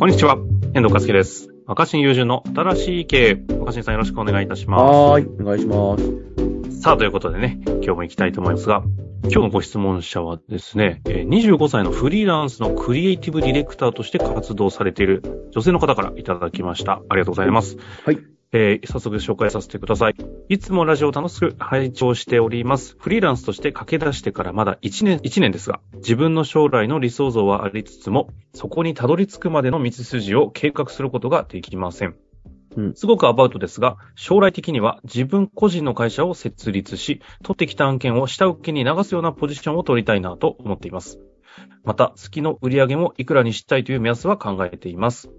こんにちは、遠藤和樹です。若新友人の新しい経営。若新さんよろしくお願いいたしまはーい、お願いします。す。さあ、ということでね、今日も行きたいと思いますが、今日のご質問者はですね、えー25歳のフリーランスのクリエイティブディレクターとして活動されている女性の方からいただきました。ありがとうございます。はい。えー早速紹介させてください。いつもラジオを楽しく拝聴しております。フリーランスとして駆け出してからまだ1年、1年ですが、自分の将来の理想像はありつつも、そこにたどり着くまでの道筋を計画することができません。うんすごくアバウトですが、将来的には自分個人の会社を設立し、取ってきた案件を下請けに流すようなポジションを取りたいなと思っています。また、月の売り上げもいくらにしたいという目安は考えています。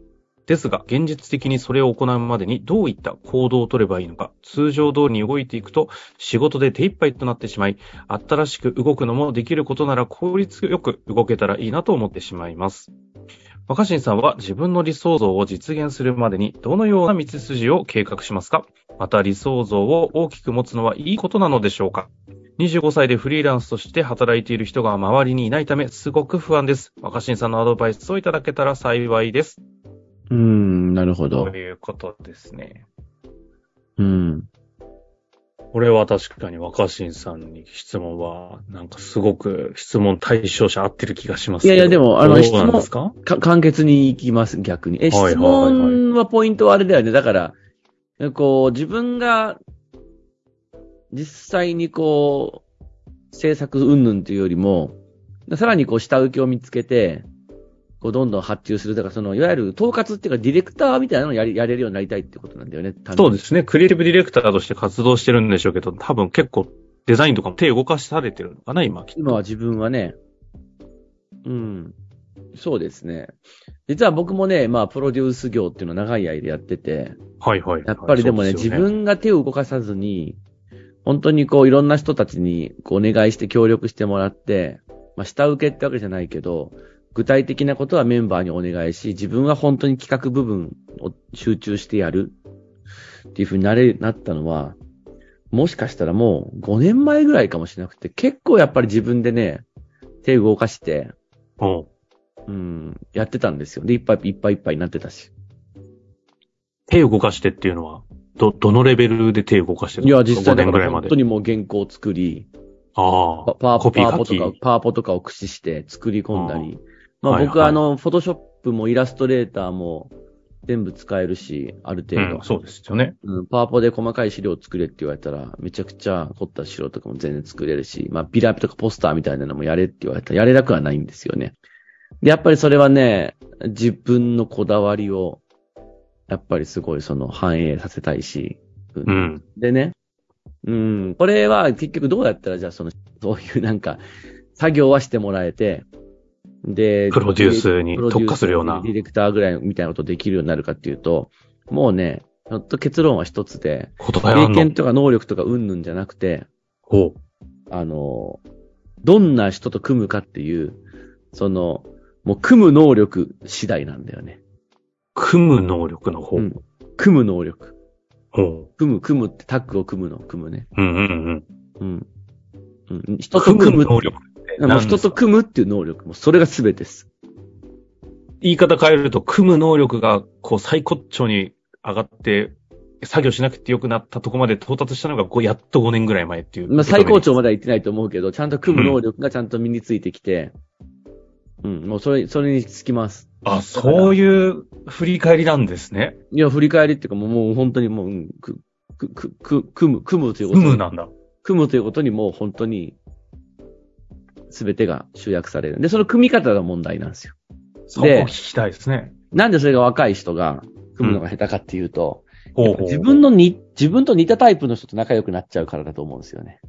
ですが、現実的にそれを行うまでにどういった行動を取ればいいのか、通常通りに動いていくと、仕事で手一杯となってしまい、新しく動くのもできることなら効率よく動けたらいいなと思ってしまいます。若新さんは自分の理想像を実現するまでにどのような道筋を計画しますか？また理想像を大きく持つのはいいことなのでしょうか？25歳でフリーランスとして働いている人が周りにいないため、すごく不安です。若新さんのアドバイスをいただけたら幸いです。うーん、なるほとど。いうことですね。うん。これは確かに若新さんに質問は、なんかすごく質問対象者合ってる気がしますいやいやでもあのどうなんですか？か、簡潔に行きます、逆に。え、質問はポイントはあれだよね。だから、こう、自分が、実際にこう、制作云々というよりも、さらにこう、下請けを見つけて、こう、どんどん発注する。だから、その、いわゆる統括っていうか、ディレクターみたいなのをやり、やれるようになりたいってことなんだよね。そうですね。クリエイティブディレクターとして活動してるんでしょうけど、多分結構デザインとかも手動かされてるのかな、今。今は自分はね、うん。そうですね。実は僕もね、まあ、プロデュース業っていうのを長い間やってて、はいはい。やっぱりでもね、そうすよ自分が手を動かさずに、本当にこう、いろんな人たちにこうお願いして協力してもらって、まあ、下請けってわけじゃないけど、具体的なことはメンバーにお願いし、自分は本当に企画部分を集中してやるっていうふうになれ、なったのは、もしかしたらもう5年前ぐらいかもしれなくて、結構やっぱり自分でね、手を動かして、うんうん、やってたんですよ。で、いっぱいいっぱいいっぱいになってたし。手を動かしてっていうのは、ど、どのレベルで手を動かしてるいや、実際5だから本当。にもう原稿を作り、ああ。パパワコピーポとか、パワポとかを駆使して作り込んだり。まあはい僕ははいあの、フォトショップもイラストレーターも全部使えるし、ある程度。うん、そうですよね。うん、パワポで細かい資料を作れって言われたら、めちゃくちゃ凝った資料とかも全然作れるし、まあビラとかポスターみたいなのもやれって言われたらやれなくはないんですよね。で、やっぱりそれはね、自分のこだわりを、やっぱりすごいその反映させたいし、うんうん。でね、うん、これは結局どうやったらじゃあその、そういうなんか、作業はしてもらえて、で、プロデュースに特化するようなディレクターぐらいみたいなことできるようになるかっていうと、もうね、ひょっと結論は一つで、経験とか能力とかうんぬんじゃなくて、ほう。あの、どんな人と組むかっていう、その、もう組む能力次第なんだよね。組む能力の方。うん。組む能力。ほ組む、組むってタッグを組むの、組むね。う。うんうんうん。うん。うん、人と組む。能力ってもう人と組むっていう能力。もうそれが全てです。言い方変えると、組む能力が、こう、最高潮に上がって、作業しなくてよくなったとこまで到達したのが、こうやっと5年ぐらい前っていう。まあ最高潮までは行ってないと思うけど、ちゃんと組む能力がちゃんと身についてきて、うん、もうそれ、それにつきます。あ、そういう振り返りなんですね。いや、振り返りっていうかもうもう本当にもう、うん、く、く、く、く、組む、組むということ組むなんだ。組むということにもう本当に、すべてが集約される。で、その組み方が問題なんですよ。そこ聞きたいですね。なんでそれが若い人が組むのが下手かっていうと、ほうほうほう自分のに、自分と似たタイプの人と仲良くなっちゃうからだと思うんですよね。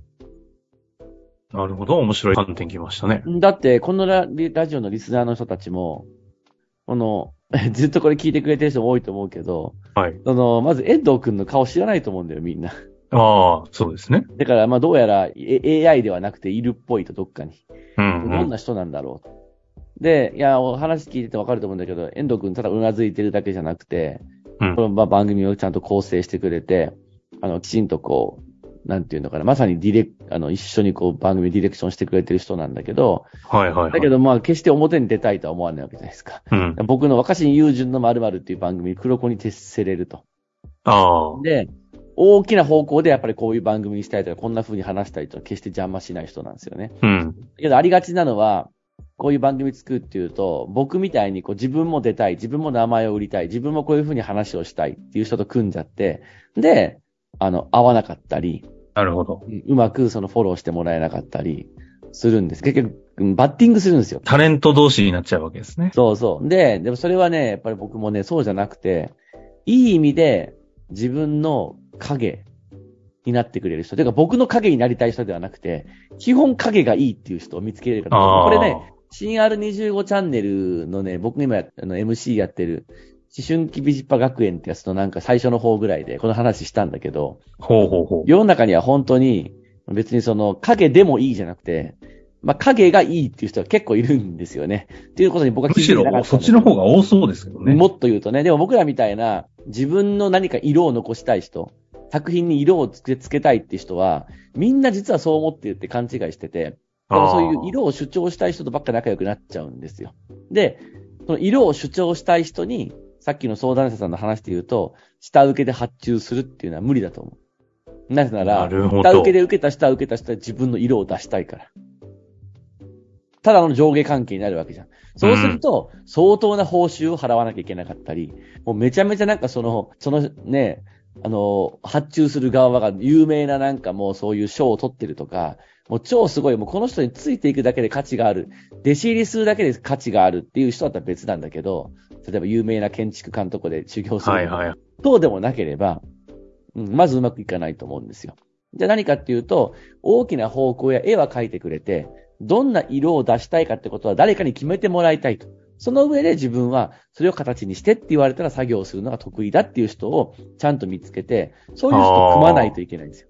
なるほど。面白い観点きましたね。だって、このララジオのリスナーの人たちも、この、ずっとこれ聞いてくれてる人も多いと思うけど、はい。その、まず遠藤くんの顔知らないと思うんだよ、みんな。ああ、そうですね。だから、まあどうやらえ AI ではなくているっぽいと、どっかに。うん、うん。どんな人なんだろう。で、いや、お話聞いててわかると思うんだけど、遠藤くんただうなずいてるだけじゃなくて、うんこのまあ番組をちゃんと構成してくれて、あの、きちんとこう、なんていうのかな、まさにディレク、あの、一緒にこう番組ディレクションしてくれてる人なんだけど、はいはい、はい。だけどまあ決して表に出たいとは思わないわけじゃないですか。うん。僕の若新友人の〇〇っていう番組、黒子に徹せれると。ああ。で、大きな方向でやっぱりこういう番組にしたいとか、こんな風に話したいとか、決して邪魔しない人なんですよね。うん。だけどありがちなのは、こういう番組作るっていうと、僕みたいにこう自分も出たい、自分も名前を売りたい、自分もこういう風に話をしたいっていう人と組んじゃって、で、あの、合わなかったり、なるほど。うまくそのフォローしてもらえなかったりするんです。結局、うんバッティングするんですよ。タレント同士になっちゃうわけですね。そうそう。で、でもそれはね、やっぱり僕もね、そうじゃなくて、いい意味で自分の影になってくれる人。てか僕の影になりたい人ではなくて、基本影がいいっていう人を見つけれる。これね、新 R25 チャンネルのね、僕が今あの MC やってる、思春期ビジッパ学園ってやつとなんか最初の方ぐらいでこの話したんだけど、ほうほうほう。世の中には本当に別にその影でもいいじゃなくて、まあ影がいいっていう人は結構いるんですよね。っていうことに僕は気づむしろ、いてなかったんだけどそっちの方が多そうですけどね。もっと言うとね、でも僕らみたいな自分の何か色を残したい人、作品に色をつけつけたいって人は、みんな実はそう思ってるって勘違いしてて、でもそういう色を主張したい人とばっか仲良くなっちゃうんですよ。で、その色を主張したい人に、さっきの相談者さんの話で言うと、下請けで発注するっていうのは無理だと思う。なぜなら、な下請けで受けた下請けた人は自分の色を出したいから。ただの上下関係になるわけじゃん。そうすると、相当な報酬を払わなきゃいけなかったり、もうめちゃめちゃなんかその、そのね、あの、発注する側が有名ななんかもうそういう賞を取ってるとか、もう超すごい、もうこの人についていくだけで価値がある。弟子入りするだけで価値があるっていう人だったら別なんだけど、例えば有名な建築監督で修行する。はいはい。そうでもなければ、うん、まずうまくいかないと思うんですよ。じゃあ何かっていうと、大きな方向や絵は描いてくれて、どんな色を出したいかってことは誰かに決めてもらいたいと。その上で自分はそれを形にしてって言われたら作業をするのが得意だっていう人をちゃんと見つけて、そういう人と組まないといけないんですよ。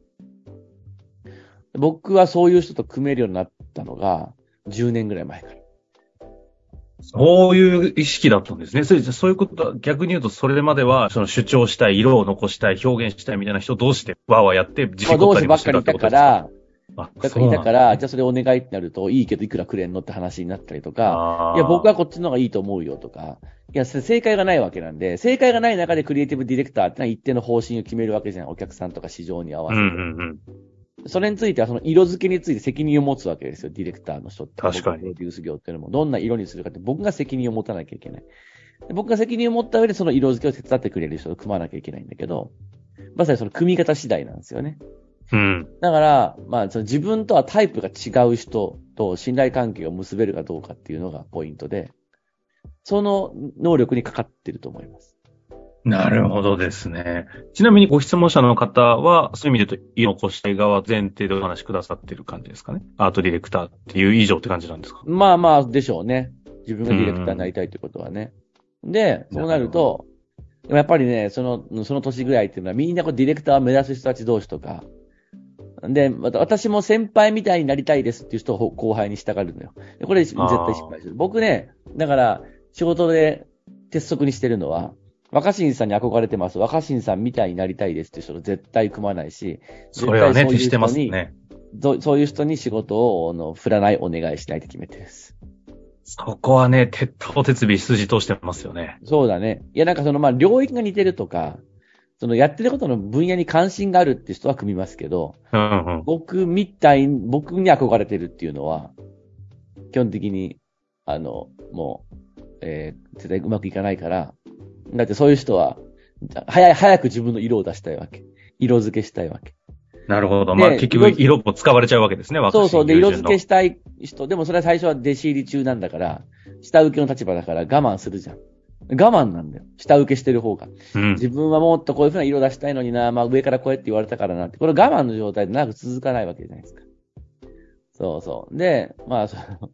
僕はそういう人と組めるようになったのが10年ぐらい前から。そういう意識だったんですね。それそういうことは、逆に言うと、それまでは、その主張したい、色を残したい、表現したいみたいな人同士でわーわーやって、自まあ、己ったりもし同士ばっかりいたか？てたってことですかだからいたから、じゃあそれお願いってなると、いいけどいくらくれんのって話になったりとか、いや、僕はこっちの方がいいと思うよとか、いや、正解がないわけなんで、正解がない中でクリエイティブディレクターってのは一定の方針を決めるわけじゃん。お客さんとか市場に合わせて。うんうんうん。それについては、その色付けについて責任を持つわけですよ、ディレクターの人って。確かに僕プロデュース業っていうのも、どんな色にするかって僕が責任を持たなきゃいけない。で僕が責任を持った上でその色付けを手伝ってくれる人と組まなきゃいけないんだけど、まさにその組み方次第なんですよね。うん。だから、まあ、その自分とはタイプが違う人と信頼関係を結べるかどうかっていうのがポイントで、その能力にかかってると思います。なるほどですね。ちなみにご質問者の方は、そういう意味で言うと、色残したい側前提でお話しくださってる感じですかね。アートディレクターっていう以上って感じなんですか？まあまあ、でしょうね。自分がディレクターになりたいということはね。で、そうなると、やっぱりね、その、その年ぐらいっていうのはみんなこうディレクターを目指す人たち同士とか、で、また私も先輩みたいになりたいですっていう人を後輩にしたがるのよ。でこれ絶対失敗する。僕ね、だから仕事で鉄則にしてるのは、若新さんに憧れてます。若新さんみたいになりたいですっていう人と絶対組まないし、それはね、絶対そういう人に徹してますね。どそういう人に仕事をあの振らないお願いしないって決めてです。そこはね、鉄頭鉄尾筋通してますよね。そうだね。いや、なんかその、まあ、領域が似てるとか、その、やってることの分野に関心があるって人は組みますけど、うんうん。僕みたいに、僕に憧れてるっていうのは、基本的に、あの、もう、えー、絶対うまくいかないから、だってそういう人は、早い、早く自分の色を出したいわけ。色付けしたいわけ。なるほど。でまあ結局色も使われちゃうわけですね、そうそう。で、色付けしたい人、でもそれは最初は弟子入り中なんだから、下請けの立場だから我慢するじゃん。我慢なんだよ。下請けしてる方が。うん。自分はもっとこういう風な色出したいのにな、まあ上からこうやって言われたからなって、これ我慢の状態で長く続かないわけじゃないですか。そうそう。で、まあ、その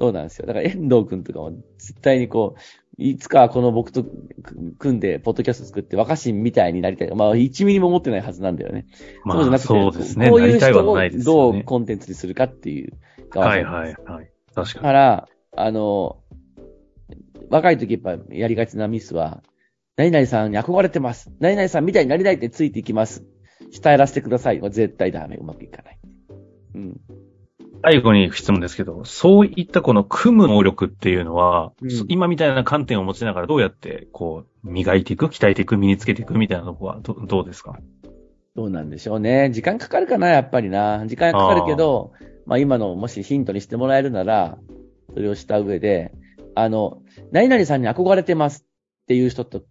そうなんですよ。だから遠藤くんとかも絶対にこう、いつかこの僕と組んで、ポッドキャスト作って若新みたいになりたい。まあ、1ミリも思ってないはずなんだよね。まあ、そうじゃなくて、そうですね。こういう人をど。うコンテンツにするかっていうはいはいはい。確かに。だから、あの、若い時やっぱやりがちなミスは、何々さんに憧れてます。何々さんみたいになりたいってついていきます。下やらせてくださいは絶対ダメ。うまくいかない。うん。最後に質問ですけど、そういったこの組む能力っていうのは、うん今みたいな観点を持ちながらどうやって、こう、磨いていく、鍛えていく、身につけていくみたいなとこはどどうですか？どうなんでしょうね。時間かかるかな、やっぱりな。時間かかるけど、まあ今のもしヒントにしてもらえるなら、それをした上で、あの、何々さんに憧れてますっていう人と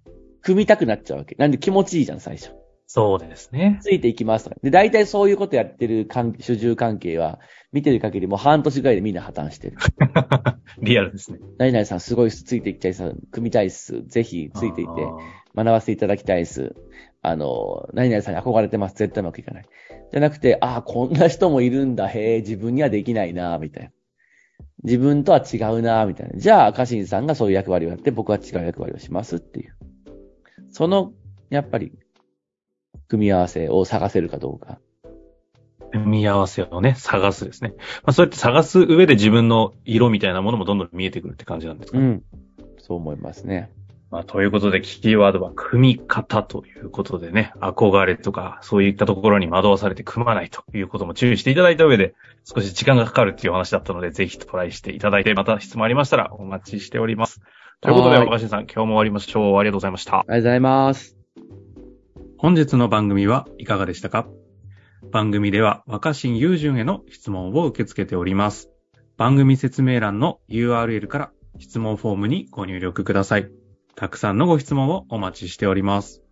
組みたくなっちゃうわけ。なんで気持ちいいじゃん、最初。そうですね。ついていきますとか。で、大体そういうことやってる関主従関係は、見てる限りもう半年ぐらいでみんな破綻してる。リアルですね。何々さんすごいついていきたいっす。組みたいっす。ぜひついていって、学ばせていただきたいです。あの、何々さんに憧れてます。絶対うまくいかない。じゃなくて、ああ、こんな人もいるんだ。へえ、自分にはできないな、みたいな。自分とは違うな、みたいな。じゃあ、赤新さんがそういう役割をやって、僕は違う役割をしますっていう。その、やっぱり、組み合わせを探せるかどうか。組み合わせをね、探すですね。まあ、そうやって探す上で自分の色みたいなものもどんどん見えてくるって感じなんですかね。うん。そう思いますね。まあ、ということで、キーワードは組み方ということでね、憧れとか、そういったところに惑わされて組まないということも注意していただいた上で、少し時間がかかるっていうお話だったので、ぜひトライしていただいて、また質問ありましたらお待ちしております。ということで、はい若新さん、今日も終わりましょう。ありがとうございました。ありがとうございます。本日の番組はいかがでしたか？番組では若新雄純への質問を受け付けております。番組説明欄の URL から質問フォームにご入力ください。たくさんのご質問をお待ちしております。